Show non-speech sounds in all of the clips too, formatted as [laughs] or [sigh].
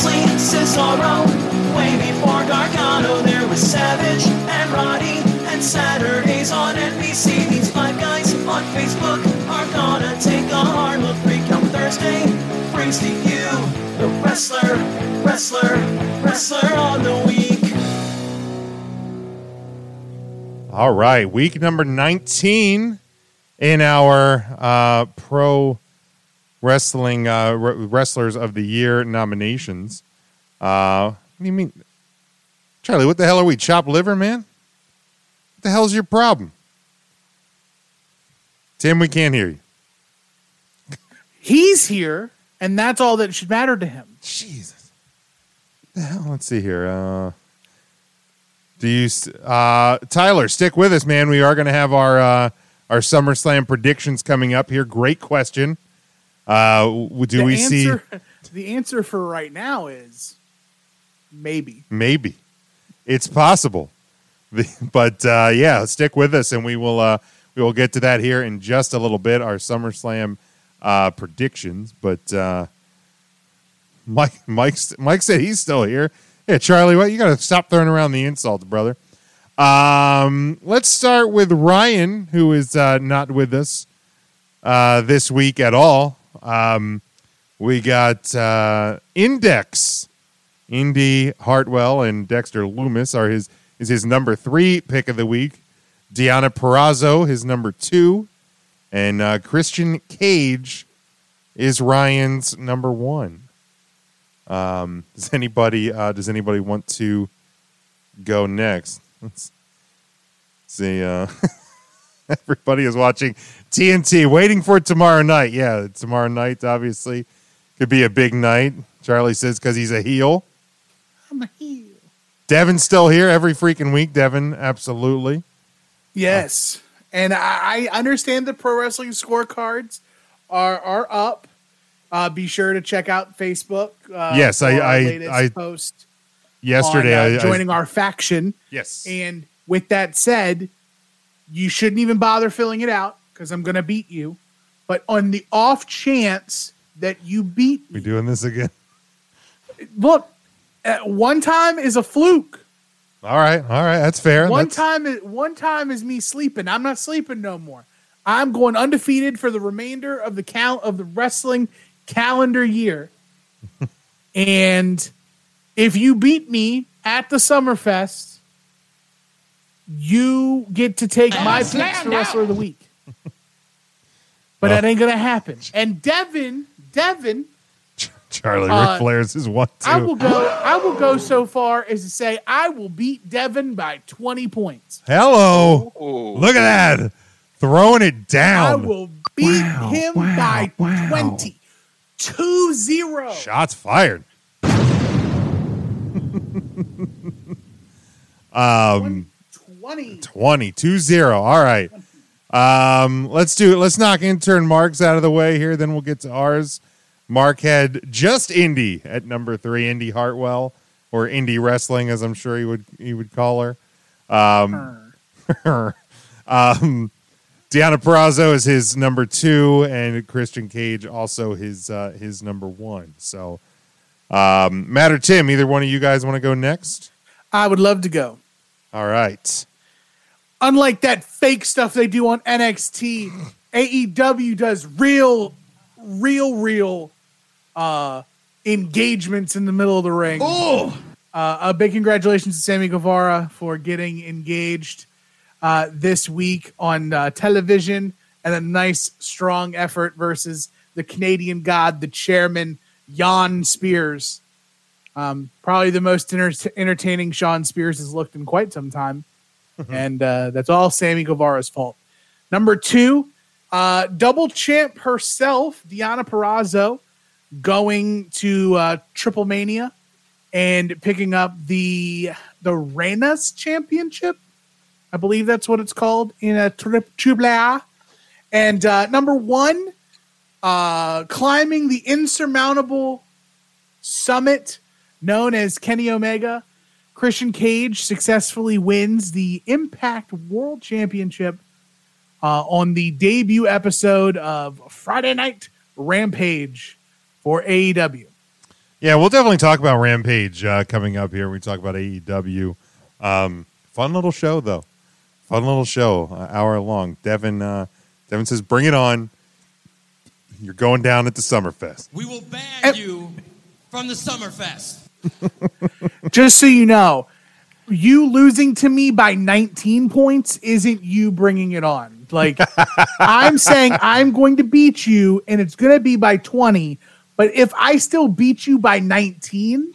Moxley, Cesaro. Way before Gargano, there was Savage and Roddy. And Saturdays on NBC, these five guys on Facebook are gonna take a hard look. Recount Thursday brings to you the wrestler, wrestler, wrestler on the week. All right, week number 19 in our uh, pro wrestling uh, wr- wrestlers of the year nominations. Uh, what do you mean, Charlie? What the hell are we? Chopped liver, man? What the hell's your problem? Tim, we can't hear you. He's here, and that's all that should matter to him. Jesus. The hell? Let's see here. Uh, do you, uh, Tyler? Stick with us, man. We are going to have our uh, our SummerSlam predictions coming up here. Great question. Uh, do the we see? [laughs] The answer for right now is maybe. Maybe it's possible, [laughs] but uh, yeah, stick with us, and we will uh, we will get to that here in just a little bit. Our SummerSlam uh, predictions, but uh, Mike Mike Mike said he's still here. Yeah, Charlie, what you got to stop throwing around the insults, brother. Um, let's start with Ryan, who is uh, not with us uh, this week at all. Um, we got uh, Index. Indi Hartwell and Dexter Lumis are his is his number three pick of the week. Deonna Purrazzo, his number two, and uh, Christian Cage is Ryan's number one. Um, does anybody uh, does anybody want to go next? Let's see. Uh, [laughs] [laughs] everybody is watching TNT, waiting for tomorrow night. Yeah, tomorrow night obviously could be a big night. Charlie says because he's a heel. I'm a heel. Devin's still here every freaking week. Devin, absolutely. Yes, and I, I understand the pro wrestling scorecards are are up. Uh, be sure to check out Facebook. Uh, Yes, for I- our I- latest I- post Yesterday, on, I, uh, I- joining our faction. yes, And with that said, you shouldn't even bother filling it out because I'm going to beat you. But on the off chance that you beat me, we me, doing this again. [laughs] look, at one time is a fluke. All right, all right, that's fair. One That's- time, is, one time is me sleeping. I'm not sleeping no more. I'm going undefeated for the remainder of the cal- of the wrestling calendar year. [laughs] and if you beat me at the Summerfest, you get to take my picks for wrestler of the week. But that ain't gonna happen. And Devin, Devin, Charlie uh, Ric Flair's is one too. I will go. I will go so far as to say I will beat Devin by twenty points. Hello, Oh, look at that, throwing it down. I will beat him by 20. 2 0. Shots fired. [laughs] um, 20. 20, 2-0. All right. Um, let's do it. Let's knock intern Mark's out of the way here. Then we'll get to ours. Mark had just Indy at number three, Indi Hartwell, or Indy Wrestling, as I'm sure he would he would call her. Um, [laughs] um, Deonna Purrazzo is his number two, and Christian Cage also his uh, his number one. So, um, Matt or Tim, either one of you guys want to go next? I would love to go. All right. Unlike that fake stuff they do on NXT, AEW does real, real, real uh, engagements in the middle of the ring. Uh, a big congratulations to Sammy Guevara for getting engaged uh, this week on uh, television and a nice, strong effort versus the Canadian god, the chairman, Shawn Spears. Um, probably the most enter- entertaining Shawn Spears has looked in quite some time. [laughs] and uh, that's all Sammy Guevara's fault. Number two, uh, double champ herself, Deonna Purrazzo, going to uh, Triple Mania and picking up the the Reinas Championship. I believe that's what it's called in a tri- Triple A. And uh, number one, uh, climbing the insurmountable summit known as Kenny Omega, Christian Cage successfully wins the Impact World Championship uh, on the debut episode of Friday Night Rampage for AEW. Yeah, we'll definitely talk about Rampage uh, coming up here. We talk about AEW. Um, fun little show, though. Fun little show, uh, hour long. Devin, uh, Devin says, "Bring it on." You're going down at the Summerfest. We will ban And- you from the Summerfest. [laughs] Just so you know, you losing to me by 19 points isn't you bringing it on. Like [laughs] I'm saying I'm going to beat you and it's going to be by 20, but if I still beat you by 19,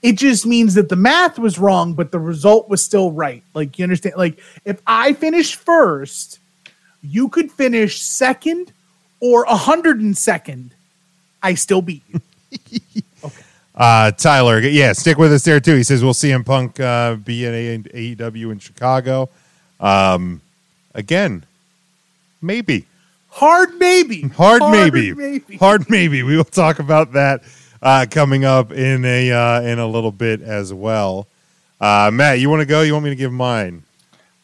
it just means that the math was wrong but the result was still right. Like you understand like if I finish first, you could finish second or 102nd. I still beat you. [laughs] Uh, Tyler, yeah, stick with us there too. He says we'll CM Punk uh, be at A- AEW in Chicago. Um, again, maybe Hard maybe. hard, maybe. maybe. hard maybe. We will talk about that uh, coming up in a uh, in a little bit as well. Uh, Matt, you want to go? You want me to give mine?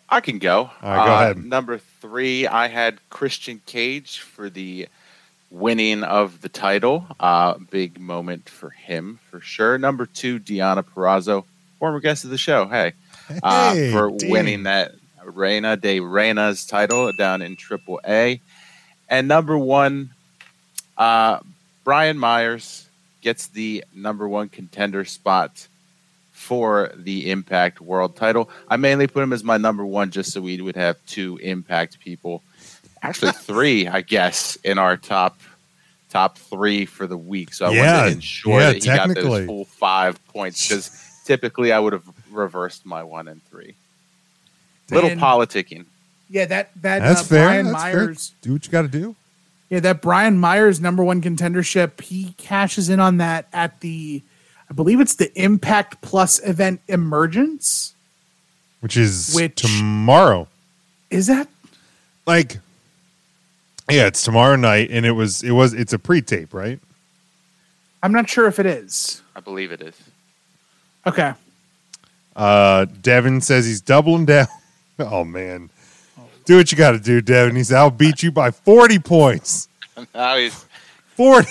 I can go. All right, go Uh, ahead. Number three, I had Christian Cage for the winning of the title. Uh, big moment for him for sure. Number two, Deonna Purrazzo, former guest of the show. Hey, uh, Hey, for Dee. winning that Reina de Reinas title down in Triple A. And number one, uh, Brian Myers gets the number one contender spot for the Impact World title. I mainly put him as my number one just so we would have two Impact people. Actually, three, I guess, in our top top three for the week. So I Yeah, wanted to ensure yeah, that he got those full five points because typically I would have reversed my one and three. Little politicking. Yeah, that that That's uh, fair. Brian That's fair. Myers. Do what you got to do. Yeah, that Brian Myers number one contendership. He cashes in on that at the, I believe it's the Impact Plus event Emergence. Which is Which- tomorrow. Is that? Like, yeah, it's tomorrow night, and it was it was it's a pre-tape, right? I'm not sure if it is. I believe it is. Okay. Uh, Devin says he's doubling down. [laughs] Oh man, do what you got to do, Devin. He said I'll beat you by forty points. [laughs] Now he's 40.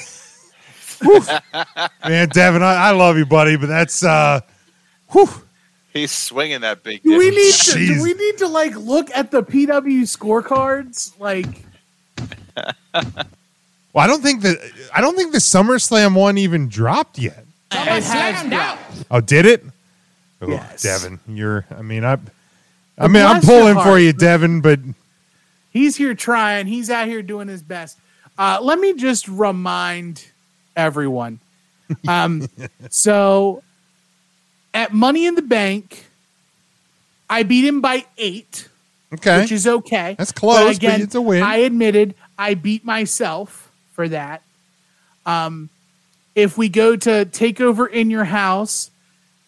Man, Devin, I, I love you, buddy, but that's uh whew. he's swinging that big. Do we dick. need to? Do we need to like look at the PW scorecards? Like, Well, I don't think that I don't think the SummerSlam one even dropped yet. it has dropped. Oh, did it? Oh, Yes. Devin, you're I mean, I I mean, I'm bless your pulling for heart. you, Devin, but He's here trying. He's out here doing his best. Uh, let me just remind everyone. [laughs] Um, so at Money in the Bank, I beat him by eight, okay. which is okay. That's close, but it's a win. I admitted I beat myself for that. Um, if we go to Takeover in Your House,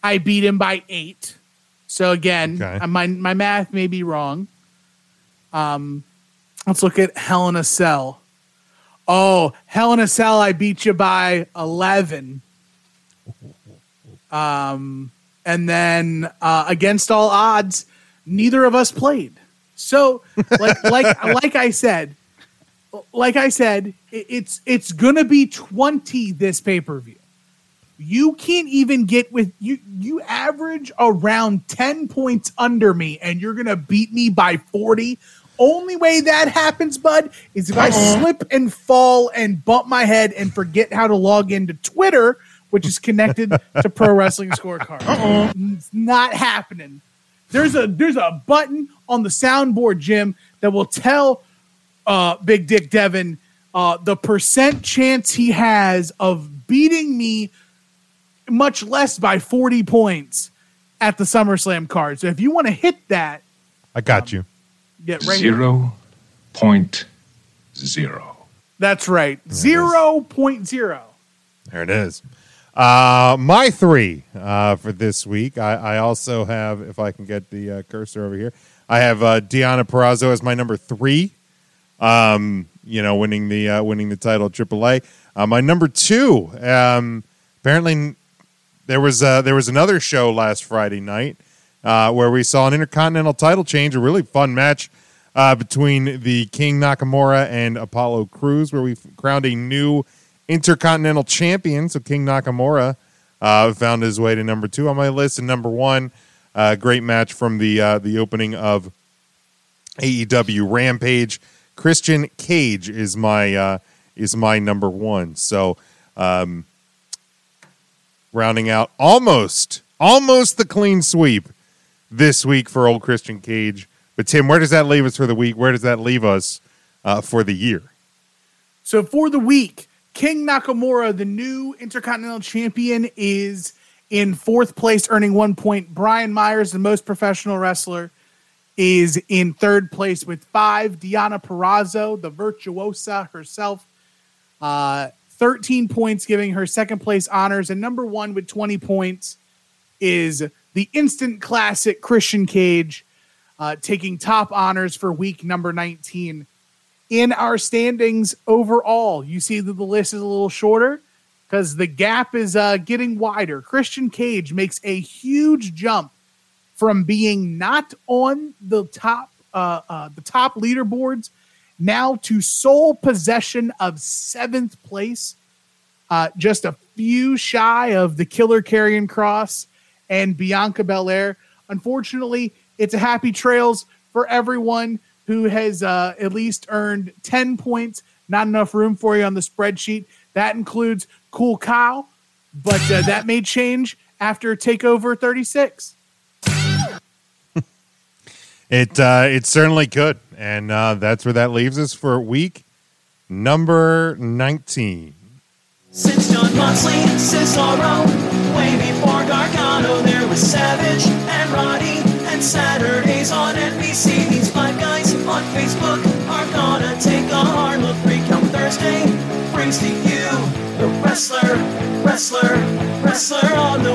I beat him by eight. So again, Okay. uh, my my math may be wrong. Um, let's look at Hell in a Cell. Oh, Hell in a Cell, I beat you by eleven. Um, and then uh, against all odds, neither of us played. So, like like [laughs] like I said, like I said, it's it's gonna be twenty this pay per view. You can't even get with you. You average around ten points under me, and you're gonna beat me by forty. Only way that happens, bud, is if I uh-huh. slip and fall and bump my head and forget how to log into Twitter, which is connected [laughs] to Pro Wrestling Scorecard. It's not happening. There's a there's a button on the soundboard, Jim, that will tell uh, Big Dick Devin uh, the percent chance he has of beating me, much less by 40 points at the SummerSlam card. So if you want to hit that, I got you. get right here. Zero point zero. That's right. Zero point zero. There it is. Uh, my three uh, for this week. I, I also have, if I can get the uh, cursor over here, I have uh, Deonna Purrazzo as my number three. Um, you know, winning the uh, winning the title at AAA. Uh, my number two. Um, apparently, there was uh, there was another show last Friday night uh, where we saw an intercontinental title change, a really fun match uh, between the King Nakamura and Apollo Crews, where we crowned a new Intercontinental Champion. So King Nakamura found his way to number two on my list, and number one, great match from the the opening of AEW Rampage. Christian Cage is my uh, is my number one. So um, rounding out almost almost the clean sweep this week for old Christian Cage. But Tim, where does that leave us for the week? Where does that leave us uh, for the year? So for the week, King Nakamura, the new Intercontinental Champion, is in fourth place, earning one point. Brian Myers, the most professional wrestler, is in third place with five. Deonna Purrazzo, the virtuosa herself, uh, 13 points, giving her second place honors. And number one with 20 points is the instant classic Christian Cage, uh, taking top honors for week number 19. In our standings overall, you see that the list is a little shorter because the gap is uh, getting wider. Christian Cage makes a huge jump from being not on the top uh, uh, the top leaderboards now to sole possession of seventh place, uh, just a few shy of the Killer Karrion Kross and Bianca Belair. Unfortunately, it's a happy trails for everyone who has uh, at least earned 10 points. Not enough room for you on the spreadsheet. That includes Cool Kyle, but uh, that may change after Takeover 36. It uh, it certainly could, and uh, that's where that leaves us for week number nineteen. Since Jon Moxley, Cesaro, way before Gargano, there was Savage and Roddy, and Saturdays on NBC. These five guys on Facebook are gonna take a hard look. Recount Thursday brings to you the wrestler, wrestler, wrestler on the